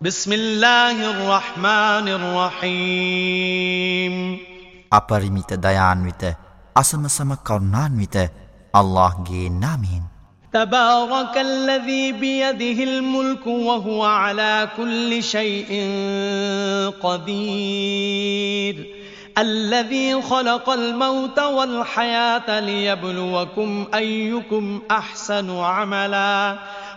بسم الله الرحمن الرحيم. أبرميت ديان ويت أسم سم كرنان ويت الله جي نامين تبارك الذي بيده الملك وهو على كل شيء قدير الذي خلق الموت والحياة ليبلوكم أيكم أحسن عملاً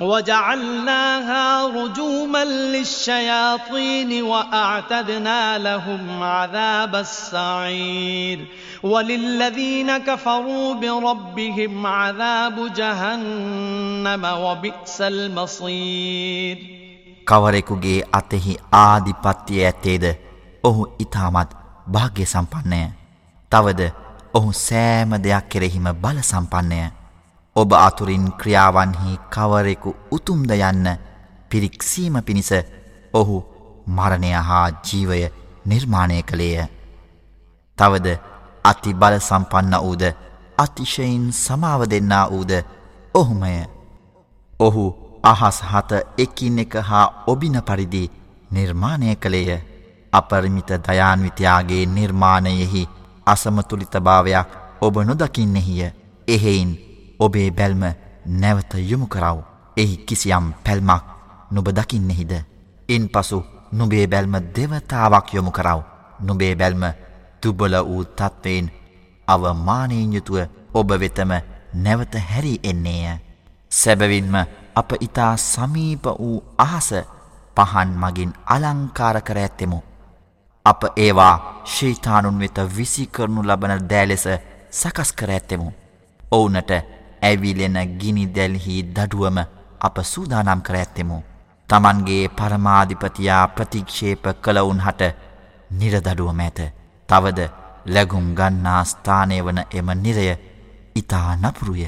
وجعلناها رجوما للشياطين وأعتدنا لهم عذاب السعير وللذين كفروا بربهم عذاب جهنم وبئس المصير කවරෙකුගේ අතෙහි ආධිපත්තිය ඇත්තේද ඔහු ඉතාමත් භාග්‍ය සම්පන්නය. තවද ඔහු සෑම දෙයක් කෙරෙහිම බල සම්පන්නය. ඔබ අතුරින් ක්‍රියාවන්හි කවරෙකු උතුම්ද යන්න පිරික්සීම පිණිස ඔහු මරණය හා ජීවය නිර්මාණය කළේය. තවද අති බල සම්පන්න වූද අතිශයින් සමාව දෙන්නා වූද ඔහුමය. ඔහු අහස් හත එකින් එක හා ඔබින පරිදි නිර්මාණය කළේය අපරිමිත දයාන්විතයාගේ නිර්මාණයෙහි අසමතුලිතභාවයක් ඔබ නොදකින්නෙහිය එහෙයින් ඔබේ බැල්ම නැවත යොමු කරව එහි කිසියම් පැල්මක් නොබ දකින්නෙහිද ඉන් පසු නුබේ බැල්ම දෙවතාවක් යොමු කරව නුබේ බැල්ම තුබල වූ තත්වයෙන් අවමානයෙන් යුතුව ඔබ වෙතම නැවත හැරි එන්නේය සැබවින්ම අප ඉතා සමීප වූ අහස පහන් මගින් අලංකාර කර ඇත්තෙමු. අප ඒවා ශීතානුන් වෙත විසි කරනු ලබන දෑලෙස සකස් කර ඇත්තෙමු. ඔවුනට ඇවිලෙන ගිනි දැල්හි දඩුවම අප සූදානම් කර ඇත්තෙමු. තමන්ගේ පරමාධිපතියා ප්‍රතික්ෂේප කළවුන් හට නිරදඩුවම ඇත. තවද ලැගුම් ගන්නා ස්ථානය වන එම නිරය ඉතා නපුරුය.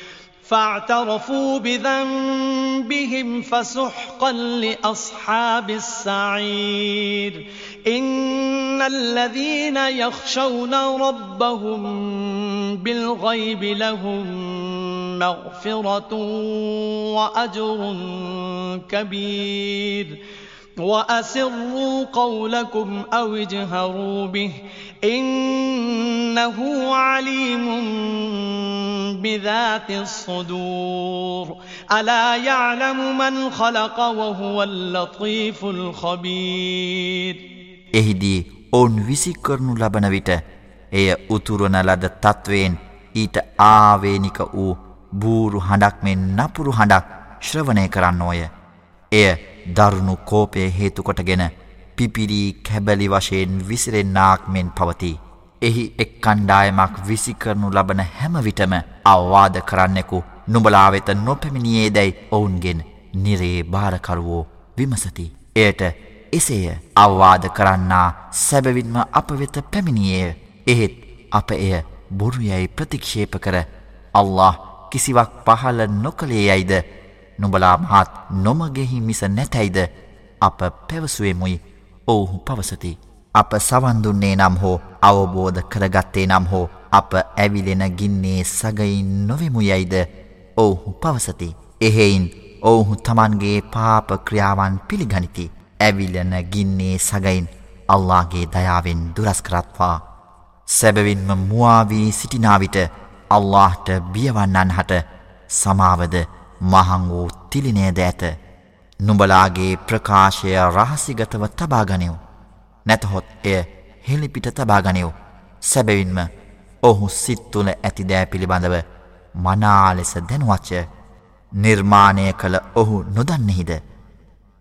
فاعترفوا بذنبهم فسحقا لأصحاب السعير. إن الذين يخشون ربهم بالغيب لهم مغفرة وأجر كبير. وأسروا قولكم أو اجهروا به إنه عليم بذات الصدور ألا يعلم من خلق وهو اللطيف الخبير එහිදී ඔවුන් විසි කරනු ලබන විට එය උතුරන ලද තත්ත්වයෙන් ඊට ආවේනික වූ බූරු හඬක් මෙන් නපුරු හඬක් ශ්‍රවණය කරන්නෝය. එය දරුණු කෝපය හේතුකොටගෙන පිපිරී කැබැලි වශයෙන් විසිරෙන්නාක් මෙන් පවති. එහි එක් කණ්ඩායමක් විසිකරනු ලබන හැමවිටම අවවාද කරන්නෙකු නුබලා වෙත නොපැමිණියේ දැයි ඔවුන්ගෙන් නිරේ භාරකරුවෝ විමසති. එයට එසේය අවවාද කරන්නා සැබවින්ම අප වෙත පැමිණියය එහෙත් අප එය බොරුයැයි ප්‍රතික්ෂේප කර අල්له කිසිවක් පහළ නොකළේ යයිද නුඹලා මහත් නොමගෙහි මිස නැතැයිද අප පැවසුවෙමුයි ඔවුහු පවසති. අප සවන්දුන්නේ නම් හෝ අවබෝධ කරගත්තේ නම් හෝ අප ඇවිලෙන ගින්නේ සගයින් නොවෙමු යයිද ඔවුහු පවසති. එහෙයින් ඔවුහු තමන්ගේ පාප ක්‍රියාවන් පිළිගනිති. ඇවිලන ගින්නේ සගයින් අල්ලාගේ දයාවෙන් දුරස්කරත්වා. සැබවින්ම මුවාවී සිටිනාවිට අල්لهට බියවන්නන් හට සමාවද මහං වූ තිලිනේද ඇත. නුඹලාගේ ප්‍රකාශය රහසිගතව තබාගනිව්. නැතහොත් එය හෙළිපිට තබාගනිව්. සැබවින්ම ඔහු සිත්තුල ඇති දෑ පිළිබඳව මනාලෙස දැනුවච්ච නිර්මාණය කළ ඔහු නොදන්නෙහිද.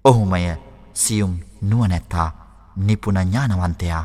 ඔහුමය සියුම් නුවනැත්තා නිපුණ ඥානවන්තයා.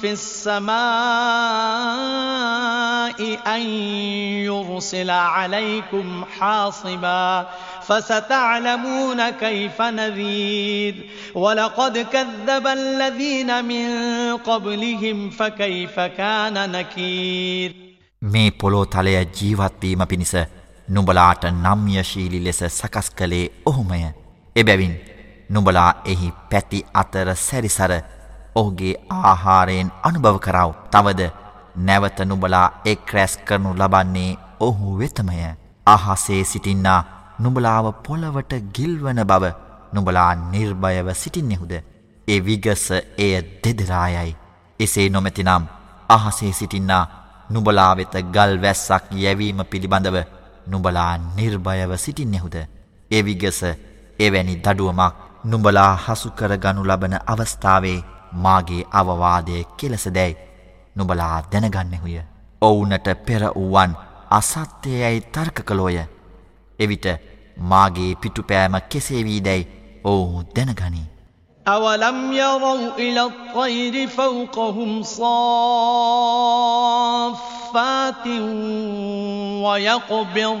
في السماء أن يرسل عليكم حاصبا فستعلمون كيف نذير ولقد كذب الذين من قبلهم فكيف كان نكير මේ පොළෝ තලය ජීවත්වීම පිණිස නුඹලාට නම්යශීලි ලෙස සකස් කළේ ඔහුමය. එබැවින් නුඹලා එහි පැති අතර සැරිසර ඔහුගේ ආහාරයෙන් අනුභව කරව. තවද නැවත නුඹලා එක් රැස් කරනු ලබන්නේ ඔහු වෙතමය. අහසේ සිටින්නා නුඹලාව පොළවට ගිල්වන බව නුඹලා නිර්භයව සිටින්නෙහුද. ඒ විගස එය දෙදරායයි. එසේ නොමැතිනම් අහසේ සිටින්නා නුබලා වෙත ගල් වැස්සක් යැවීම පිළිබඳව නුබලා නිර්භයව සිටින්නෙහුද. ඒ විගස එවැනි දඩුවමක් නුඹලා හසුකර ගනු ලබන අවස්ථාවේ මාගේ අවවාදය කෙලසදැයි නුබලා දැනගන්නෙහුය. ඔවුනට පෙර වූවන් අසත්‍යයයි තර්ක කළෝය. එවිට මාගේ පිටුපෑම කෙසේවී දැයි ඔවුහු දැනගනී. أولم يروا إلى الطير فوقهم صافات ويقبض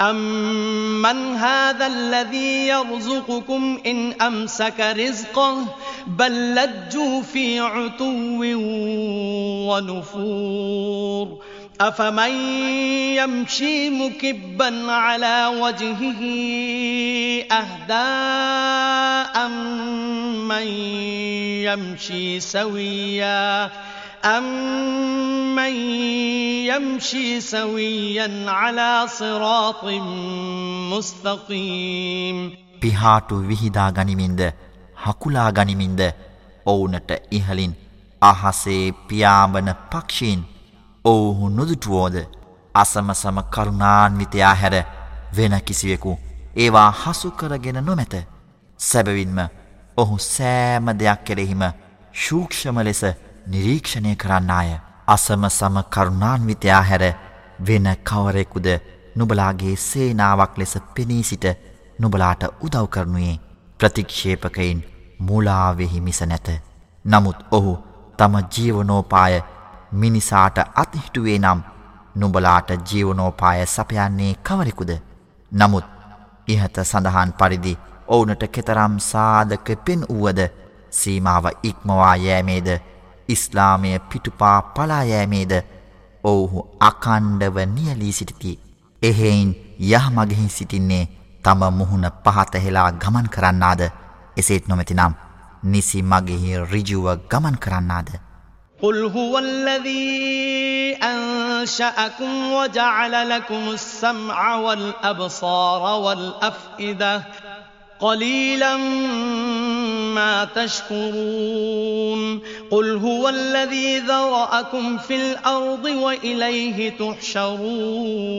أمن هذا الذي يرزقكم إن أمسك رزقه بل لجوا في عتو ونفور أفمن يمشي مكبا على وجهه أهداء من يمشي سويا أمن يمشي سويا على صراط مستقيم පිහාටු විහිදා ගනිමින්ද හකුලා ගනිමින්ද ඔවුනට ඉහලින් අහසේ පියාඹන පක්ෂීන් ඔවුහු නොදුටුවෝද අසමසම කරුණාන්විතයා හැර වෙන කිසිවෙකු ඒවා හසු කරගෙන නොමැත සැබවින්ම ඔහු සෑම දෙයක් කෙරෙහිම ශූක්ෂම ලෙස නිරීක්ෂණය කරන්නාය අසම සම කරුණාන්විතයා හැර වෙන කවරෙකුද නුබලාගේ සේනාවක් ලෙස පෙනී සිට නුබලාට උදව් කරනුයේ ප්‍රතික්ෂේපකයින් මුලාවෙහි මිස නැත. නමුත් ඔහු තම ජීවනෝපාය මිනිසාට අතිහිටුවේ නම් නුඹලාට ජීවනෝපාය සපයන්නේ කවරෙකුද. නමුත් ඉහත සඳහන් පරිදි ඔවුනට කෙතරම් සාධක පෙන් වුවද සීමාව ඉක්මවා යෑමේද ඉස්ලාමය පිටුපා පලායෑමේද ඔවුහු අකණ්ඩව නියලී සිටිති. එහෙයින් යහමගෙහි සිටින්නේ තම මුහුණ පහතහෙලා ගමන් කරන්නාද එසේත් නොමැතිනම් නිසි මගෙහි රිජුව ගමන් කරන්නාද. قل هو الذي أنشأكم وجعل لكم السمع والأبصار والأفئدة قليلا ما تشكرون قل هو الذي ذرأكم في الأرض وإليه تحشرون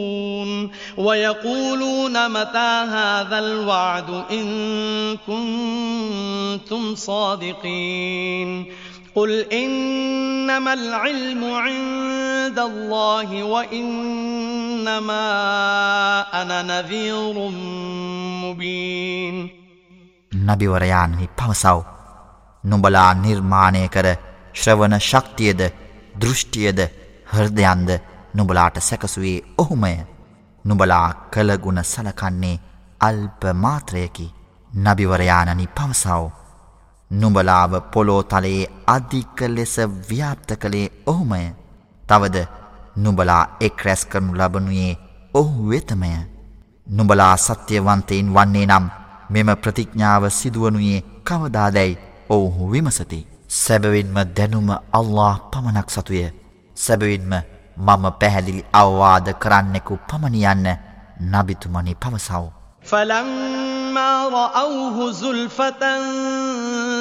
ويقولون متى هذا الوعد إن كنتم صادقين قل إنما العلم عند الله وإنما أنا نذير مبين නබිවරයාන්හි පවසව් නුඹලා නිර්මාණය කර ශ්‍රවණ ශක්තියද දෘෂ්ටියද හෘදයන්ද නුබලාට සැකසුවේ ඔහුමය නුබලා කළගුණ සලකන්නේ අල්ප මාත්‍රයකි නබිවරයානනි පවසව් නුඹලාව පොලෝ තලයේ අධික ලෙස ව්‍යාප්ත කළේ ඔහුමය. තවද නුඹලා එක් රැස් කරනු ලබනුයේ ඔහු වෙතමය. නුඹලා සත්‍යවන්තයින් වන්නේ නම් මෙම ප්‍රතිඥාව සිදුවනුයේ කවදාදැයි ඔවුහු විමසති. සැබවින්ම දැනුම අල්له පමණක් සතුය. සැබවින්ම මම පැහැදිලි අවවාද කරන්නෙකු පමණියන්න නබිතුමනි පවසව. فَلَمَّا رَأَوْهُ زُلْفَةً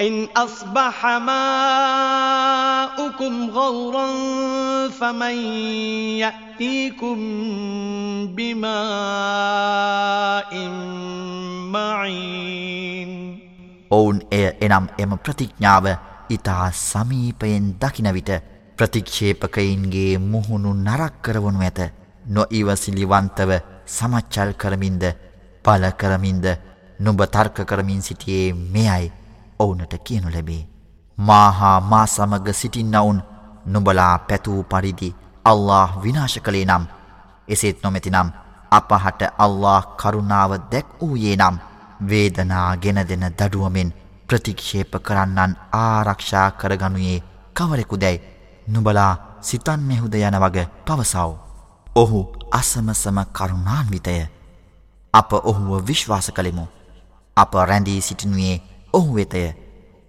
إن أصبح ماؤكم غورا فمن يأتيكم بماء معين ඔවුන් එය එනම් එම ප්‍රතිඥ්ඥාව ඉතා සමීපයෙන් දකින විට ප්‍රතික්ෂේපකයින්ගේ මුහුණු නරක් කරවනු ඇත නොඉවසිලිවන්තව සමච්චල් කරමින්ද පල කරමින්ද නුඹ තර්ක කරමින් සිටියේ මෙයයි ඔවුනට කියනු ලැබේ. මාහා මා සමග සිටින්නවුන් නුඹලා පැතූ පරිදි අල්له විනාශ කළේ නම් එසේත් නොමැතිනම් අපහට අල්له කරුණාව දැක් වූයේ නම් වේදනා ගෙන දෙන දඩුවමෙන් ප්‍රතික්ෂේප කරන්නන් ආරක්ෂා කරගනුයේ කවරෙකු දැයි නුබලා සිතන්නෙහුද යන වග පවසව්. ඔහු අසමසම කරුණාන්විතය අප ඔහුව විශ්වාස කළෙමු අප රැඳී සිටිනුයේ ඔහු වෙතය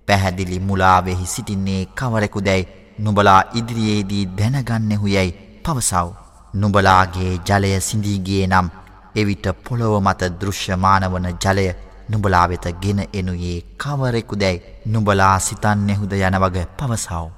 පැහැදිලි මුලාවෙහි සිටින්නේ කවරෙකු දැයි නුබලා ඉදිරියේදී දැනගන්නෙහු යැයි පවසව්. නුබලාගේ ජලය සිඳීගේ නම් එවිට පොළොව මත දෘශ්‍යමානවන ජලය නුබලා වෙත ගෙන එනුයේ කවරෙකු දැයි නුබලා සිතන්නෙහුද යන වග පවසව්.